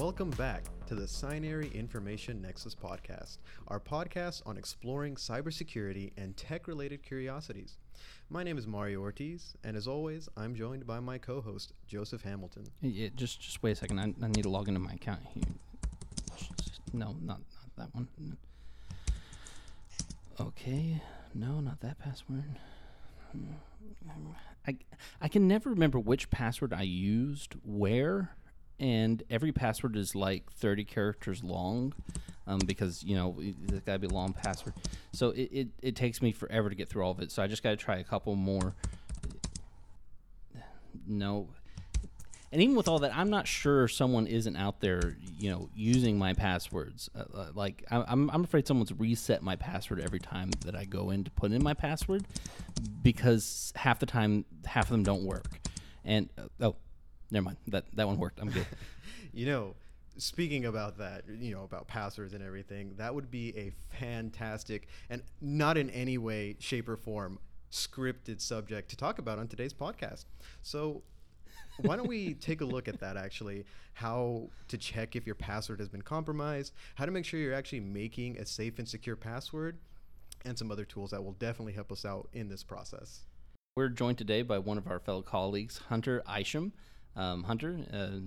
Welcome back to the Signary Information Nexus podcast, our podcast on exploring cybersecurity and tech related curiosities. My name is Mario Ortiz, and as always, I'm joined by my co host, Joseph Hamilton. Yeah, just just wait a second. I, I need to log into my account here. No, not not that one. Okay, no, not that password. Hmm. I I can never remember which password I used where, and every password is like thirty characters long, um, because you know it's got to be a long password. So it, it it takes me forever to get through all of it. So I just got to try a couple more. No, and even with all that, I'm not sure someone isn't out there, you know, using my passwords. Uh, uh, like I'm, I'm afraid someone's reset my password every time that I go in to put in my password, because half the time, half of them don't work. And uh, oh, never mind. That that one worked. I'm good. you know, speaking about that, you know, about passwords and everything, that would be a fantastic and not in any way, shape, or form scripted subject to talk about on today's podcast. So why don't we take a look at that actually? How to check if your password has been compromised, how to make sure you're actually making a safe and secure password, and some other tools that will definitely help us out in this process. We're joined today by one of our fellow colleagues, Hunter Isham. Um, Hunter, uh,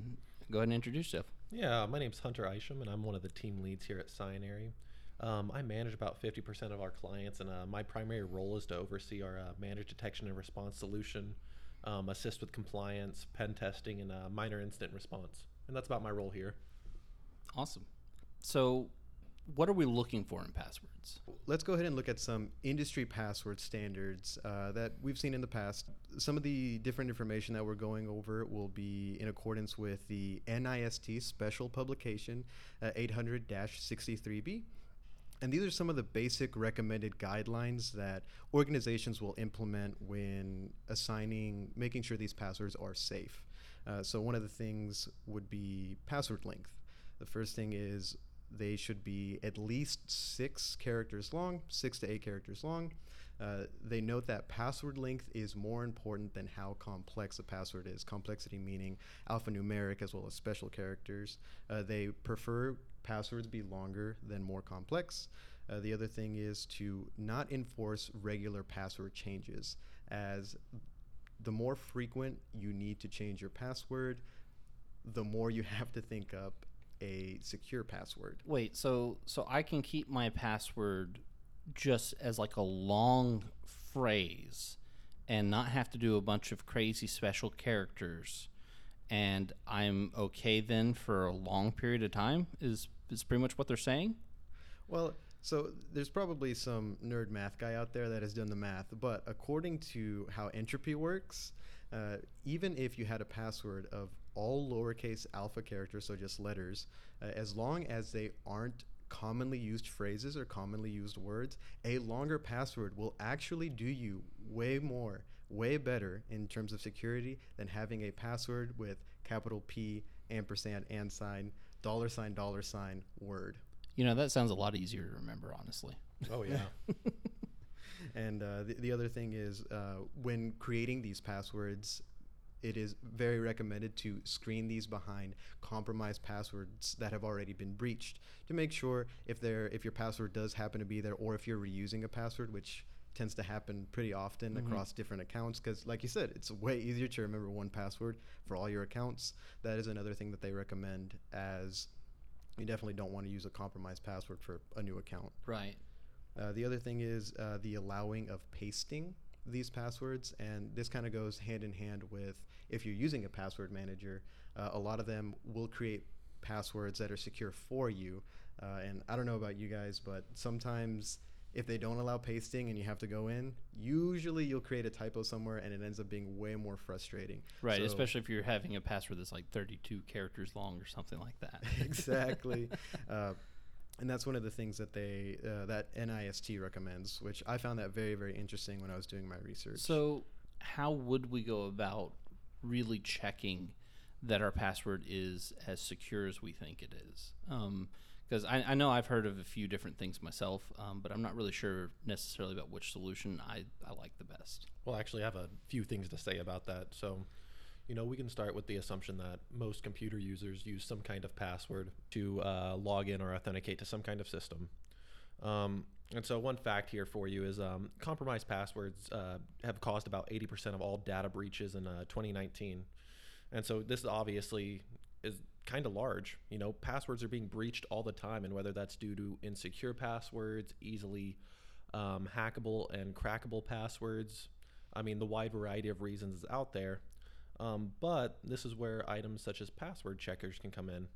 go ahead and introduce yourself. Yeah, my name's Hunter Isham, and I'm one of the team leads here at Signary. Um, I manage about 50% of our clients, and uh, my primary role is to oversee our uh, managed detection and response solution, um, assist with compliance, pen testing, and uh, minor incident response. And that's about my role here. Awesome. So, what are we looking for in passwords? Let's go ahead and look at some industry password standards uh, that we've seen in the past. Some of the different information that we're going over will be in accordance with the NIST special publication uh, 800 63B. And these are some of the basic recommended guidelines that organizations will implement when assigning, making sure these passwords are safe. Uh, so, one of the things would be password length. The first thing is they should be at least six characters long, six to eight characters long. Uh, they note that password length is more important than how complex a password is. Complexity meaning alphanumeric as well as special characters. Uh, they prefer passwords be longer than more complex. Uh, the other thing is to not enforce regular password changes, as the more frequent you need to change your password, the more you have to think up a secure password. Wait, so so I can keep my password just as like a long phrase and not have to do a bunch of crazy special characters and I'm okay then for a long period of time is is pretty much what they're saying? Well, so there's probably some nerd math guy out there that has done the math, but according to how entropy works, uh, even if you had a password of all lowercase alpha characters, so just letters, uh, as long as they aren't commonly used phrases or commonly used words, a longer password will actually do you way more, way better in terms of security than having a password with capital P, ampersand, and sign, dollar sign, dollar sign, word. You know, that sounds a lot easier to remember, honestly. Oh, yeah. and uh, the, the other thing is uh, when creating these passwords, it is very recommended to screen these behind compromised passwords that have already been breached to make sure if there if your password does happen to be there or if you're reusing a password which tends to happen pretty often mm-hmm. across different accounts. Because like you said it's way easier to remember one password for all your accounts. That is another thing that they recommend as you definitely don't want to use a compromised password for a new account. Right. Uh, the other thing is uh, the allowing of pasting these passwords, and this kind of goes hand in hand with if you're using a password manager, uh, a lot of them will create passwords that are secure for you. Uh, and I don't know about you guys, but sometimes if they don't allow pasting and you have to go in, usually you'll create a typo somewhere and it ends up being way more frustrating. Right, so especially if you're having a password that's like 32 characters long or something like that. exactly. uh, and that's one of the things that they uh, that NIST recommends, which I found that very very interesting when I was doing my research. So, how would we go about really checking that our password is as secure as we think it is? Because um, I, I, know I've heard of a few different things myself, um, but I'm not really sure necessarily about which solution I, I like the best. Well, actually, I have a few things to say about that. So, You know, we can start with the assumption that most computer users use some kind of password to uh, log in or authenticate to some kind of system. Um, and so, one fact here for you is um, compromised passwords uh, have caused about 80% of all data breaches in uh, 2019. And so, this obviously is kind of large. You know, passwords are being breached all the time, and whether that's due to insecure passwords, easily um, hackable and crackable passwords, I mean, the wide variety of reasons is out there. Um, but this is where items such as password checkers can come in.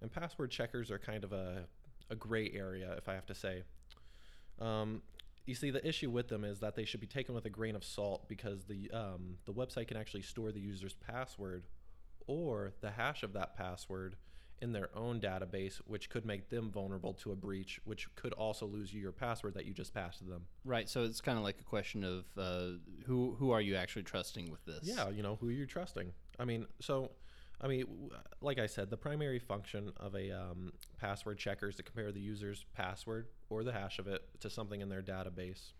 And password checkers are kind of a, a gray area, if I have to say. Um, you see, the issue with them is that they should be taken with a grain of salt because the um, the website can actually store the user's password or the hash of that password in their own database, which could make them vulnerable to a breach, which could also lose you your password that you just passed to them. Right. So it's kind of like a question of uh, who who are you actually trusting with this? Yeah, you know who are you're trusting. I mean, so. I mean, like I said, the primary function of a um, password checker is to compare the user's password or the hash of it to something in their database.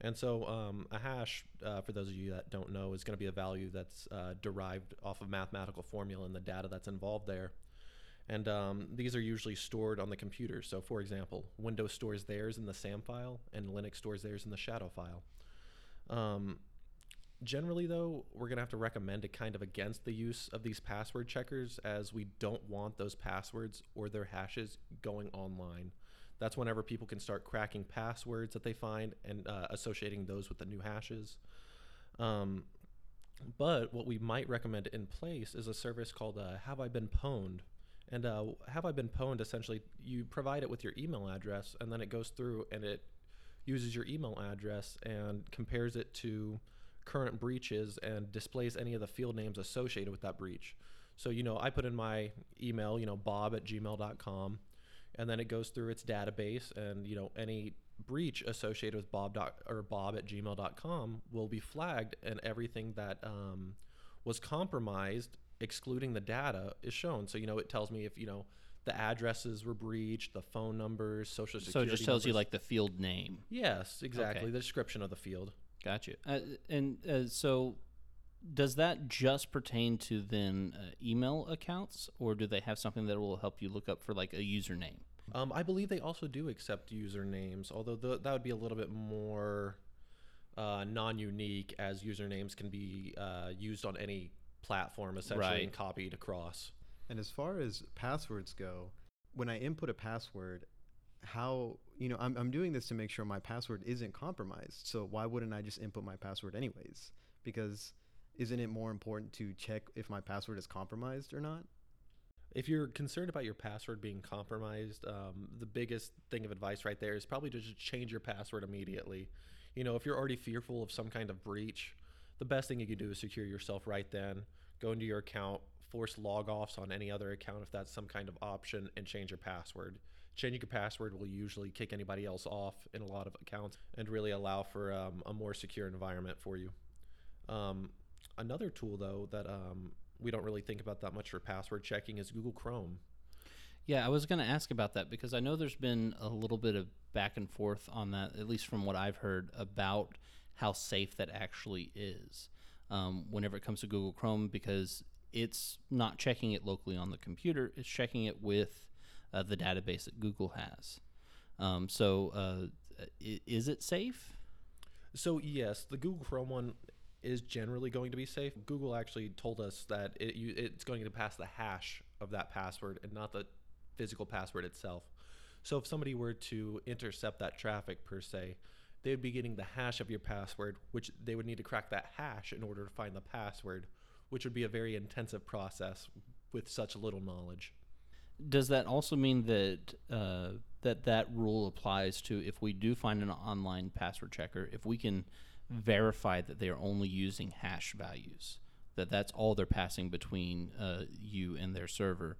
And so, um, a hash, uh, for those of you that don't know, is going to be a value that's uh, derived off of mathematical formula and the data that's involved there. And um, these are usually stored on the computer. So, for example, Windows stores theirs in the SAM file, and Linux stores theirs in the shadow file. Um, generally, though, we're going to have to recommend it kind of against the use of these password checkers as we don't want those passwords or their hashes going online. That's whenever people can start cracking passwords that they find and uh, associating those with the new hashes. Um, but what we might recommend in place is a service called uh, Have I Been Pwned? And uh, Have I Been Pwned essentially, you provide it with your email address, and then it goes through and it uses your email address and compares it to current breaches and displays any of the field names associated with that breach. So, you know, I put in my email, you know, bob at gmail.com and then it goes through its database and you know any breach associated with bob dot, or bob at gmail.com will be flagged and everything that um, was compromised excluding the data is shown so you know it tells me if you know the addresses were breached the phone numbers social security So it just tells you like the field name. yes exactly Okay. the description of the field Gotcha. Uh, and uh, so, does that just pertain to then uh, email accounts, or do they have something that will help you look up for like a username? Um, I believe they also do accept usernames, although th- that would be a little bit more uh, non-unique, as usernames can be uh, used on any platform essentially Right. and copied across. And as far as passwords go, when I input a password, how you know I'm, I'm doing this to make sure my password isn't compromised. So why wouldn't I just input my password anyways? Because isn't it more important to check if my password is compromised or not? If you're concerned about your password being compromised, um, the biggest thing of advice right there is probably to just change your password immediately. You know, if you're already fearful of some kind of breach, the best thing you can do is secure yourself right then. Go into your account, force log offs on any other account if that's some kind of option, and change your password. Changing your password will usually kick anybody else off in a lot of accounts and really allow for um, a more secure environment for you. Um, another tool, though, that um, we don't really think about that much for password checking is Google Chrome. Yeah, I was going to ask about that because I know there's been a little bit of back and forth on that, at least from what I've heard about how safe that actually is um, whenever it comes to Google Chrome because it's not checking it locally on the computer, it's checking it with uh, the database that Google has. Um, so, uh, is it safe? So yes, the Google Chrome one is generally going to be safe. Google actually told us that it, you, it's going to pass the hash of that password and not the physical password itself. So if somebody were to intercept that traffic per se, they would be getting the hash of your password, which they would need to crack that hash in order to find the password, which would be a very intensive process with such little knowledge. Does that also mean that uh, that that rule applies to if we do find an online password checker, if we can verify that they are only using hash values, that that's all they're passing between uh, you and their server,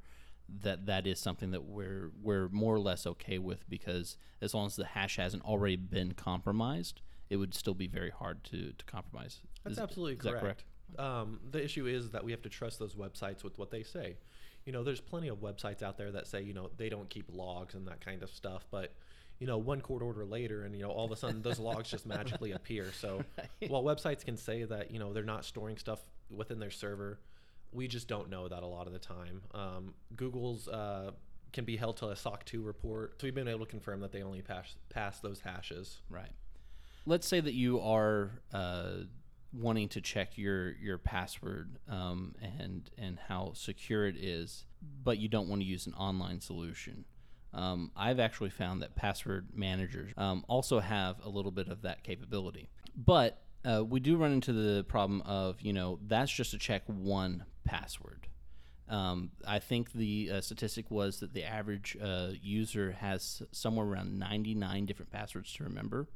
that that is something that we're we're more or less okay with because as long as the hash hasn't already been compromised, it would still be very hard to to compromise. That's Is- absolutely is that correct. Um, the issue is that we have to trust those websites with what they say. You know, there's plenty of websites out there that say, you know, they don't keep logs and that kind of stuff, but you know, one court order later, and you know, all of a sudden those logs just magically appear. So, while websites can say that you know they're not storing stuff within their server, we just don't know that a lot of the time. Um, Google's uh, can be held to a SOC 2 report. So we've been able to confirm that they only pass, pass those hashes. Right. Let's say that you are uh, wanting to check your your password um, and and how secure it is, but you don't want to use an online solution. Um, I've actually found that password managers um, also have a little bit of that capability, but uh, we do run into the problem of you know that's just to check one password. Um, I think the uh, statistic was that the average uh, user has somewhere around 99 different passwords to remember.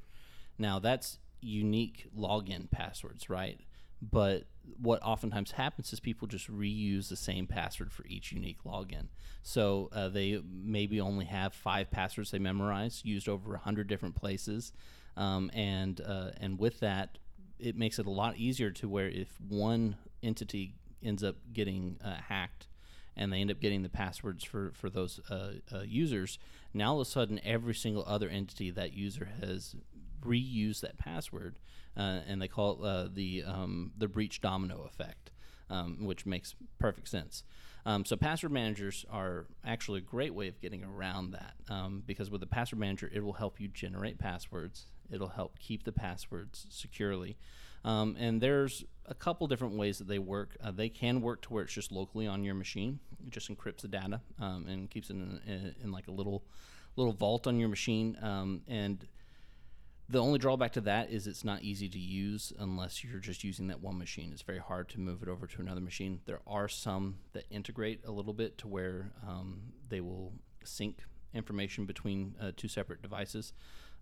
Now that's unique login passwords, right? But what oftentimes happens is people just reuse the same password for each unique login. So uh, they maybe only have five passwords they memorize, used over a hundred different places, um, and uh, and with that, it makes it a lot easier to where if one entity ends up getting uh, hacked and they end up getting the passwords for for those uh, uh, users, now all of a sudden every single other entity that user has reused that password, uh, and they call it uh, the um, the breach domino effect, um, which makes perfect sense. Um, so password managers are actually a great way of getting around that um, because with a password manager, it will help you generate passwords. It'll help keep the passwords securely. Um, and there's a couple different ways that they work. Uh, they can work to where it's just locally on your machine. It just encrypts the data um, and keeps it in, in, in, like a little little vault on your machine. Um, and the only drawback to that is it's not easy to use unless you're just using that one machine. It's very hard to move it over to another machine. There are some that integrate a little bit to where um, they will sync information between uh, two separate devices,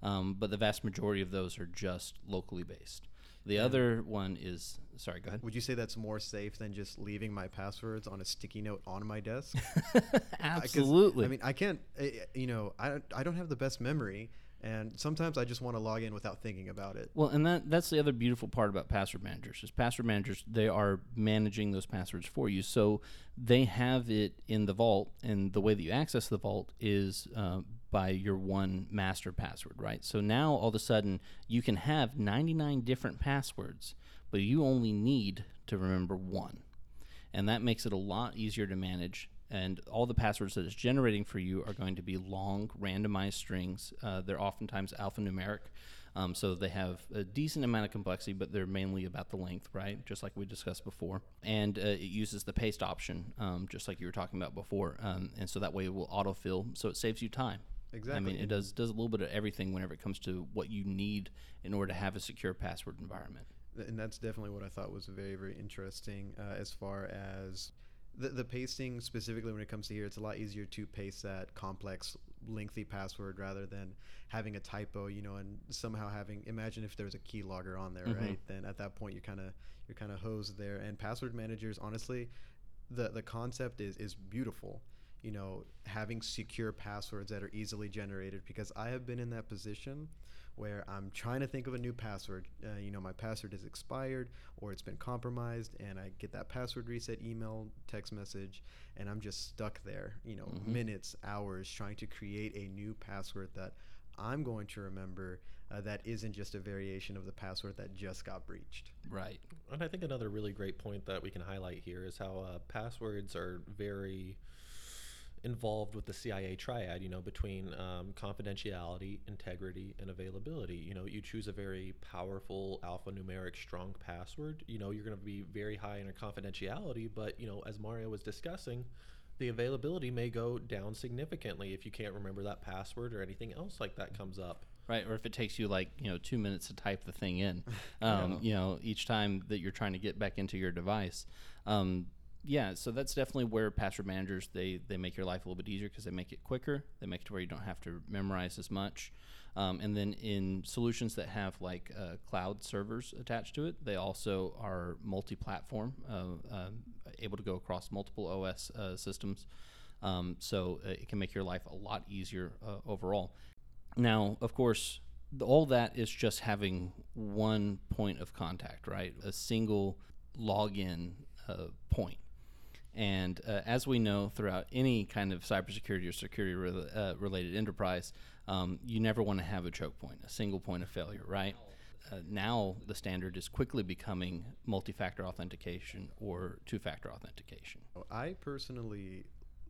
um, but the vast majority of those are just locally based. The yeah. other one is sorry, go ahead. Would you say that's more safe than just leaving my passwords on a sticky note on my desk? Absolutely. I mean, I can't. Eh, eh, you know, I I don't have the best memory and sometimes I just want to log in without thinking about it. Well, and that that's the other beautiful part about password managers is password managers they are managing those passwords for you, so they have it in the vault, and the way that you access the vault is uh, by your one master password, right? So now all of a sudden you can have 99 different passwords, but you only need to remember one, and that makes it a lot easier to manage and all the passwords that it's generating for you are going to be long randomized strings. Uh, they're oftentimes alphanumeric, um, so they have a decent amount of complexity, but they're mainly about the length, right? Just like we discussed before. And uh, it uses the paste option, um, just like you were talking about before, um, and so that way it will autofill, so it saves you time. Exactly. I mean, it does does a little bit of everything whenever it comes to what you need in order to have a secure password environment. And that's definitely what I thought was very, very interesting uh, as far as the, the pasting specifically when it comes to here, it's a lot easier to paste that complex, lengthy password rather than having a typo, you know, and somehow having imagine if there's a keylogger on there, mm-hmm. right? Then at that point you're kind of you're kind of hosed there. And password managers, honestly, the the concept is is beautiful. You know, having secure passwords that are easily generated because I have been in that position where I'm trying to think of a new password. Uh, you know, my password is expired or it's been compromised, and I get that password reset email, text message, and I'm just stuck there, you know, mm-hmm. minutes, hours trying to create a new password that I'm going to remember uh, that isn't just a variation of the password that just got breached. Right. And I think another really great point that we can highlight here is how uh, passwords are very involved with the CIA triad, you know, between um, confidentiality, integrity, and availability. You know, you choose a very powerful alphanumeric strong password, you know, you're going to be very high in your confidentiality, but, you know, as Mario was discussing, the availability may go down significantly if you can't remember that password or anything else like that comes up. Right, or if it takes you like you know two minutes to type the thing in, um, yeah. you know each time that you're trying to get back into your device, um, yeah, so that's definitely where password managers they they make your life a little bit easier because they make it quicker. They make it where you don't have to memorize as much. Um, and then in solutions that have like uh, cloud servers attached to it, they also are multi-platform, uh, uh, able to go across multiple OS uh, systems. Um, so uh, it can make your life a lot easier uh, overall. Now, of course, all that is just having one point of contact, right? A single login point. And uh, as we know, throughout any kind of cybersecurity or security re- uh, related enterprise, um, you never want to have a choke point, a single point of failure, right? uh, now the standard is quickly becoming multi-factor authentication or two-factor authentication. I personally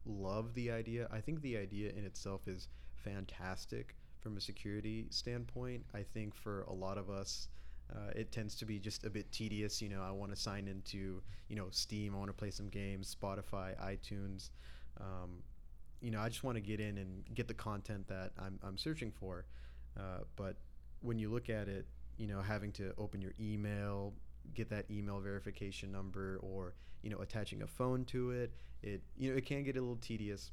love the idea. I think the idea in itself is fantastic from a security standpoint. I think for a lot of us, uh, it tends to be just a bit tedious. You know, I want to sign into, you know, Steam. I want to play some games, Spotify, iTunes. Um, you know, I just want to get in and get the content that I'm, I'm searching for. Uh, but when you look at it, you know, having to open your email, get that email verification number, or you know, attaching a phone to it, it you know, it can get a little tedious.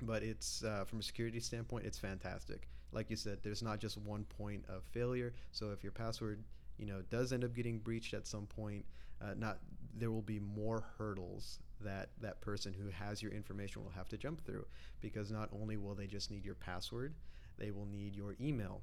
But it's uh, from a security standpoint, it's fantastic. Like you said, there's not just one point of failure. So if your password you know does end up getting breached at some point, uh, not there will be more hurdles that that person who has your information will have to jump through because not only will they just need your password, they will need your email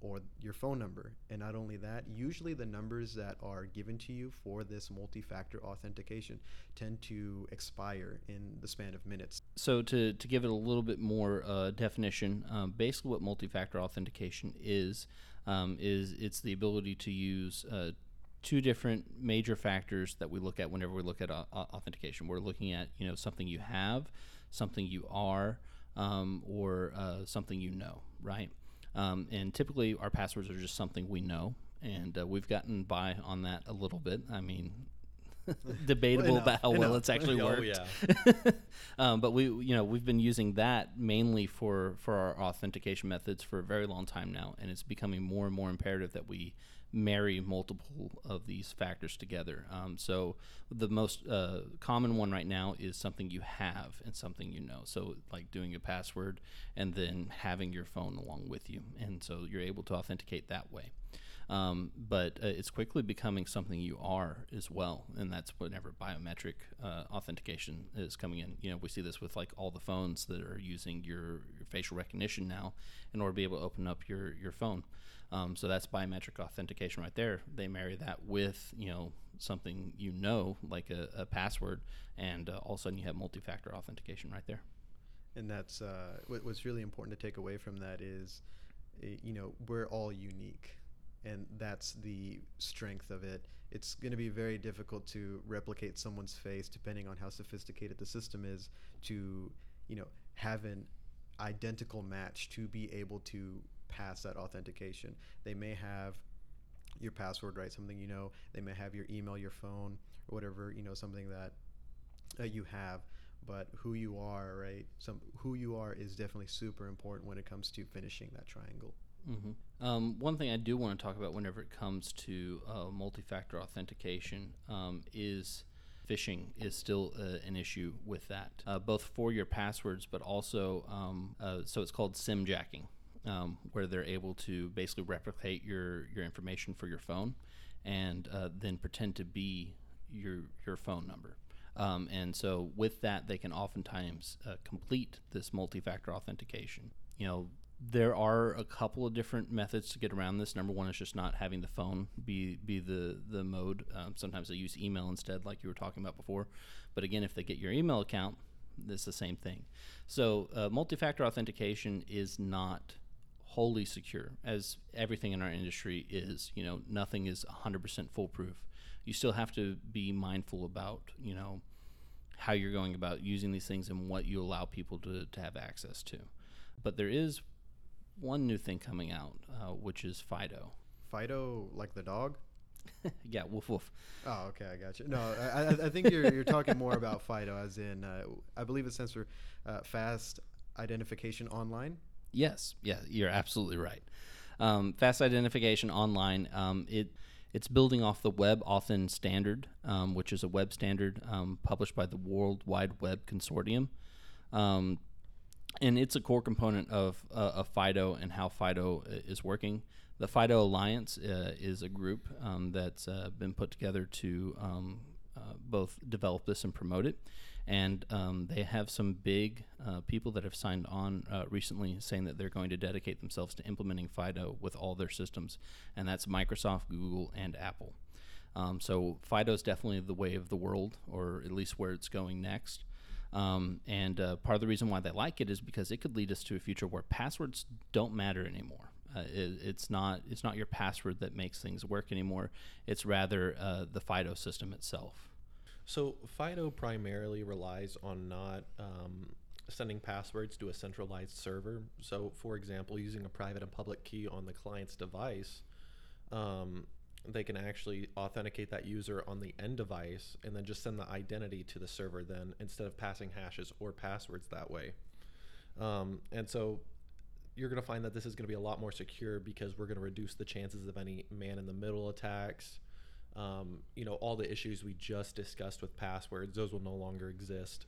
or your phone number. And not only that, usually the numbers that are given to you for this multi factor authentication tend to expire in the span of minutes. So, to, to give it a little bit more uh, definition, um, basically what multi factor authentication is, um, is it's the ability to use uh, two different major factors that we look at whenever we look at uh, authentication. We're looking at you know something you have, something you are, um, or uh, something you know, right? Um, and typically, our passwords are just something we know, and uh, we've gotten by on that a little bit. I mean, debatable enough, about how well it's actually Oh, worked. yeah. um, but we, you know, we've been using that mainly for for our authentication methods for a very long time now, and it's becoming more and more imperative that we marry multiple of these factors together. Um, so the most uh, common one right now is something you have and something you know. So like doing a password and then having your phone along with you, and so you're able to authenticate that way. Um, but uh, it's quickly becoming something you are as well, and that's whenever biometric uh, authentication is coming in. You know, we see this with like all the phones that are using your, your facial recognition now in order to be able to open up your your phone. Um, so that's biometric authentication right there. They marry that with you know something you know like a, a password, and uh, all of a sudden you have multi-factor authentication right there. And that's uh, what, what's really important to take away from that is, eh, you know, we're all unique, and that's the strength of it. It's going to be very difficult to replicate someone's face, depending on how sophisticated the system is, to you know have an identical match to be able to pass that authentication. They may have your password right, something you know. They may have your email, your phone, or whatever you know, something that uh, you have but who you are, right? Some who you are is definitely super important when it comes to finishing that triangle. Mm-hmm. Um, one thing I do want to talk about whenever it comes to uh, multi-factor authentication um, is phishing is still uh, an issue with that, uh, both for your passwords, but also um, uh, so it's called SIM jacking, um, where they're able to basically replicate your your information for your phone, and uh, then pretend to be your your phone number. Um, and so with that, they can oftentimes uh, complete this multi-factor authentication. You know, there are a couple of different methods to get around this. Number one is just not having the phone be be the the mode. Um, sometimes they use email instead, like you were talking about before. But again, if they get your email account, it's the same thing. So uh, multi-factor authentication is not wholly secure, as everything in our industry is. You know, nothing is 100% foolproof. You still have to be mindful about, you know, how you're going about using these things and what you allow people to, to have access to. But there is one new thing coming out, uh, which is Fido. Fido, like the dog. yeah, woof woof. Oh, okay, I got you. No, I, I, think you're you're talking more about Fido, as in uh, I believe it stands for uh, Fast Identification Online. Yes, yeah, you're absolutely right. Um, fast identification online. Um, it it's building off the WebAuthn standard, um, which is a web standard um, published by the World Wide Web Consortium, um, and it's a core component of uh, of Fido and how Fido uh, is working. The Fido Alliance uh, is a group um, that's uh, been put together to uh, both develop this and promote it. And um, they have some big uh, people that have signed on uh, recently saying that they're going to dedicate themselves to implementing Fido with all their systems. And that's Microsoft, Google, and Apple. Um, so Fido is definitely the way of the world, or at least where it's going next. Um, and uh, part of the reason why they like it is because it could lead us to a future where passwords don't matter anymore. Uh, it, it's not it's not your password that makes things work anymore. It's rather uh, the FIDO system itself. So FIDO primarily relies on not um, sending passwords to a centralized server. So, for example, using a private and public key on the client's device, um, they can actually authenticate that user on the end device and then just send the identity to the server then instead of passing hashes or passwords that way. Um, and so you're going to find that this is going to be a lot more secure because we're going to reduce the chances of any man in the middle attacks. Um, you know, all the issues we just discussed with passwords, those will no longer exist.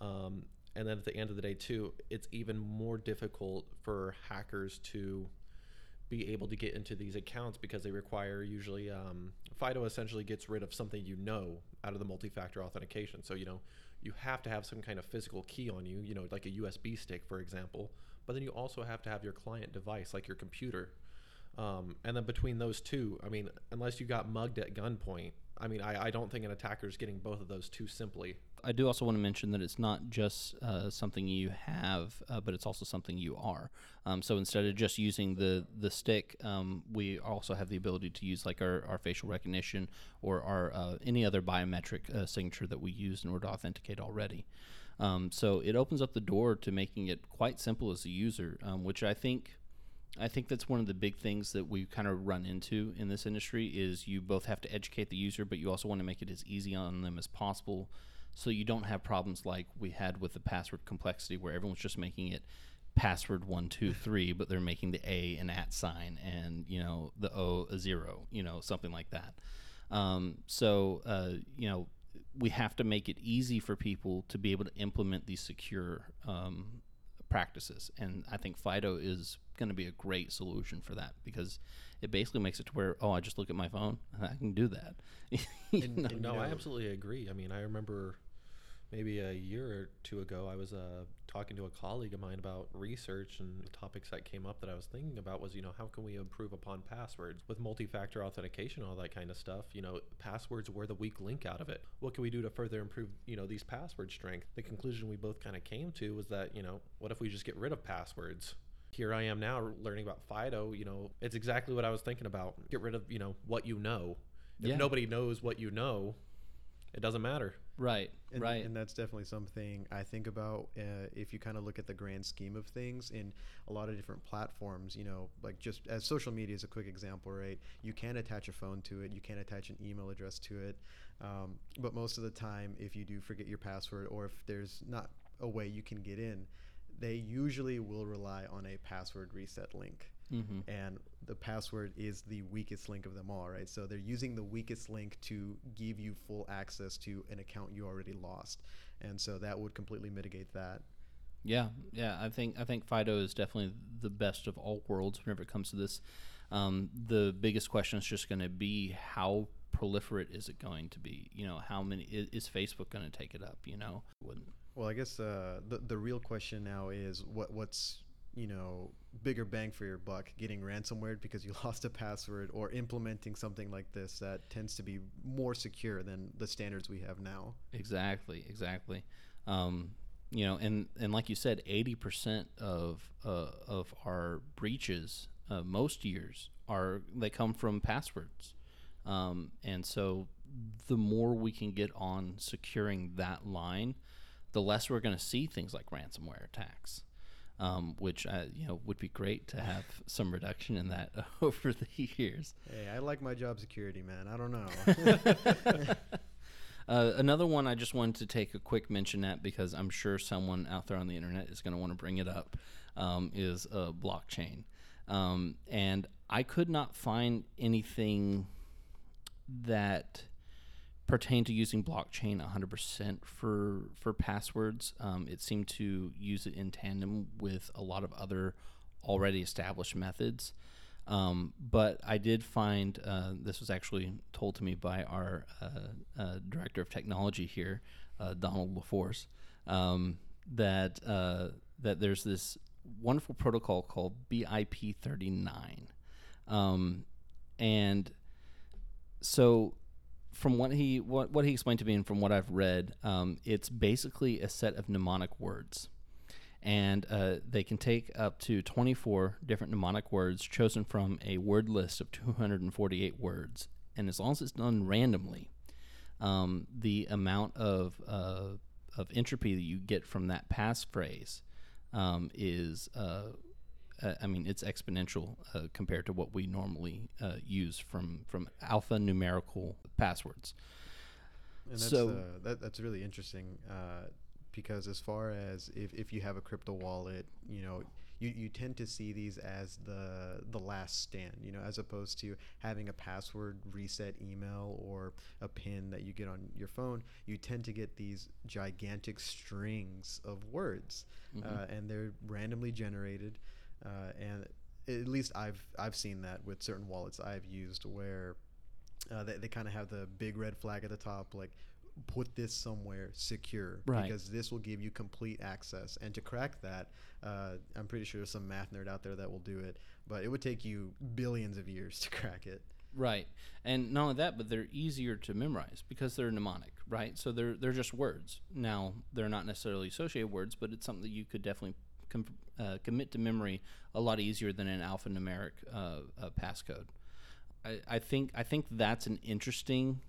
Um, and then at the end of the day, too, it's even more difficult for hackers to be able to get into these accounts because they require usually um, FIDO essentially gets rid of something you know out of the multi-factor authentication. So you know you have to have some kind of physical key on you, you know, like a USB stick, for example. But then you also have to have your client device, like your computer. Um, and then between those two, I mean, unless you got mugged at gunpoint, I mean, I, I don't think an attacker is getting both of those too simply. I do also want to mention that it's not just uh, something you have, uh, but it's also something you are. Um, so instead of just using the the stick, um, we also have the ability to use like our, our facial recognition or our uh, any other biometric uh, signature that we use in order to authenticate already. Um, so it opens up the door to making it quite simple as a user, um, which I think I think that's one of the big things that we kind of run into in this industry is you both have to educate the user, but you also want to make it as easy on them as possible, so you don't have problems like we had with the password complexity, where everyone's just making it password one two three, but they're making the A an at sign and you know the O a zero, you know something like that. Um, so uh, you know we have to make it easy for people to be able to implement these secure um, practices. And I think Fido is going to be a great solution for that because it basically makes it to where, oh, I just look at my phone I can do that. and, and no, I absolutely agree. I mean, I remember maybe a year or two ago, I was uh, talking to a colleague of mine about research and the topics that came up that I was thinking about was, you know, how can we improve upon passwords with multi-factor authentication, all that kind of stuff. You know, passwords were the weak link out of it. What can we do to further improve, you know, these password strength? The conclusion we both kind of came to was that, you know, what if we just get rid of passwords? Here I am now learning about Fido. You know, it's exactly what I was thinking about. Get rid of, you know, what you know. If Yeah. nobody knows what you know, it doesn't matter. right, And, right. and that's definitely something I think about uh, if you kind of look at the grand scheme of things in a lot of different platforms. You know, like just as social media is a quick example, right? You can attach a phone to it, you can attach an email address to it, um, but most of the time, if you do forget your password or if there's not a way you can get in, they usually will rely on a password reset link hmm and the password is the weakest link of them all, right? So they're using the weakest link to give you full access to an account you already lost, and so that would completely mitigate that. Yeah, yeah. I think I think Fido is definitely the best of all worlds whenever it comes to this. Um, the biggest question is just going to be how proliferate is it going to be? You know, how many is, is Facebook going to take it up? You know, wouldn't Well, I guess uh, the the real question now is what what's you know bigger bang for your buck getting ransomware because you lost a password or implementing something like this that tends to be more secure than the standards we have now Exactly, exactly. Um, you know, and and like you said, eighty percent of uh, of our breaches uh, most years are they come from passwords, um, and so the more we can get on securing that line, the less we're going to see things like ransomware attacks. Um, which uh, you know would be great to have some reduction in that over the years. hey i like my job security man i don't know Uh, another one I just wanted to take a quick mention at because I'm sure someone out there on the internet is going to want to bring it up um, is uh, blockchain. Um, and I could not find anything that pertained to using blockchain 100% for for passwords. Um, it seemed to use it in tandem with a lot of other already established methods. Um, but I did find uh, this was actually told to me by our uh, uh, director of technology here, uh, Donald LaForce, um, that uh, that there's this wonderful protocol called BIP39, um, and so from what he what, what he explained to me and from what I've read, um, it's basically a set of mnemonic words and uh, they can take up to 24 different mnemonic words chosen from a word list of 248 words. And as long as it's done randomly, um, the amount of uh, of entropy that you get from that passphrase um, is, uh, uh, I mean, it's exponential uh, compared to what we normally uh, use from from alphanumerical passwords. And that's, So- uh, that, that's really interesting uh, because as far as if, if you have a crypto wallet, you know, you, you tend to see these as the the last stand, you know, as opposed to having a password reset email or a pin that you get on your phone. You tend to get these gigantic strings of words, uh, and they're randomly generated. Uh, and at least I've I've seen that with certain wallets I've used where uh, they, they kind of have the big red flag at the top like put this somewhere secure Right. because this will give you complete access and to crack that uh, i'm pretty sure there's some math nerd out there that will do it but it would take you billions of years to crack it Right, and not only that, but they're easier to memorize because they're mnemonic, right? So they're they're just words. Now they're not necessarily associated words, but it's something that you could definitely com- uh, commit to memory a lot easier than an alphanumeric uh, uh, passcode. I, I think I think that's an interesting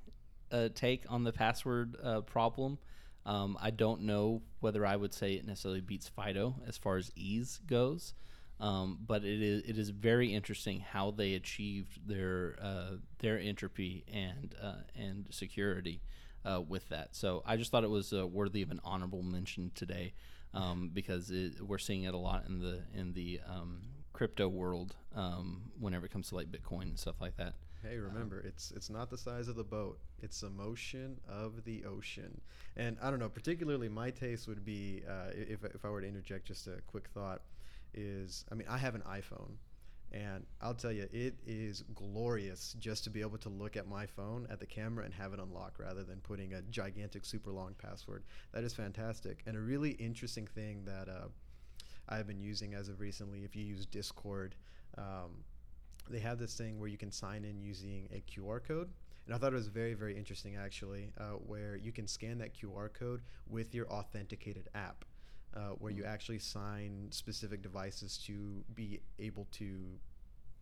uh, take on the password uh, problem. Um, I don't know whether I would say it necessarily beats Fido as far as ease goes, um, but it is it is very interesting how they achieved their uh, their entropy and and security with that. So I just thought it was worthy of an honorable mention today um, because it, we're seeing it a lot in the in the um, crypto world um, whenever it comes to like Bitcoin and stuff like that. Hey, remember, it's it's not the size of the boat; it's the motion of the ocean. And I don't know, particularly my taste would be uh, if if I were to interject just a quick thought, is I mean I have an iPhone, and I'll tell you it is glorious just to be able to look at my phone at the camera and have it unlock rather than putting a gigantic super long password. That is fantastic, and a really interesting thing that uh, I've been using as of recently. If you use Discord. Um, they have this thing where you can sign in using a QR code. And I thought it was very, very interesting actually, uh, where you can scan that QR code with your authenticated app, uh, where you actually sign specific devices to be able to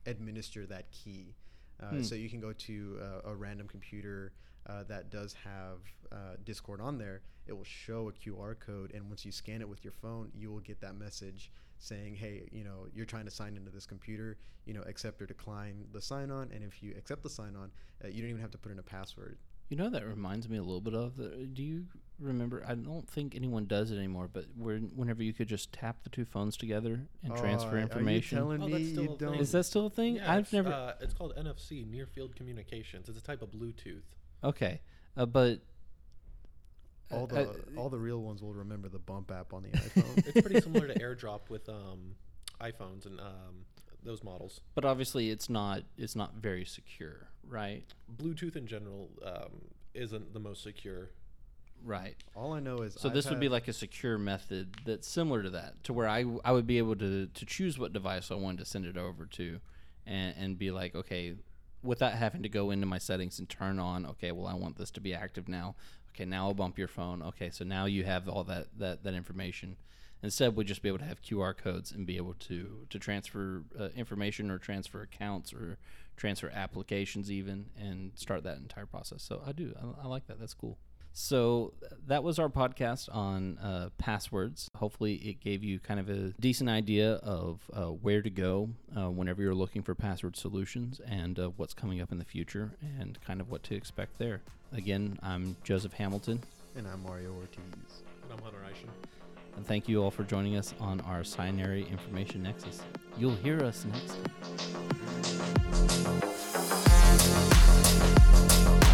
administer that key. Uh, Hmm. So you can go to uh, a random computer uh, that does have uh, Discord on there. It will show a QR code, and once you scan it with your phone, you will get that message saying, "Hey, you know, you're trying to sign into this computer. You know, accept or decline the sign on. And if you accept the sign on, uh, you don't even have to put in a password. You know that reminds me a little bit of. The, do you remember? I don't think anyone does it anymore. But where, whenever you could just tap the two phones together and transfer Oh, information. Are you telling Oh, me you don't? Is that still a thing? Yeah, I've it's, never. Uh, it's called NFC, Near Field Communications. It's a type of Bluetooth. okay, uh, but all uh, the uh, all the real ones will remember the bump app on the iPhone. It's pretty similar to AirDrop with um, iPhones and um, those models. but obviously it's not. It's not very secure, right? Bluetooth in general um, isn't the most secure. Right. all I know is So I've this would be like a secure method that's similar to that, to where I, w- I would be able to, to choose what device I wanted to send it over to, and, and be like, okay, without having to go into my settings and turn on, okay, well I want this to be active now. Okay, now I'll bump your phone. Okay, so now you have all that that, that information. Instead, we'd just be able to have QR codes and be able to to transfer uh, information or transfer accounts or transfer applications even and start that entire process. So I do I, I like that. That's cool. So that was our podcast on uh, passwords. Hopefully, it gave you kind of a decent idea of uh, where to go uh, whenever you're looking for password solutions and uh, what's coming up in the future and kind of what to expect there. Again, I'm Joseph Hamilton, and I'm Mario Ortiz. And I'm Hunter Isham. and thank you all for joining us on our Signary Information Nexus. You'll hear us next time.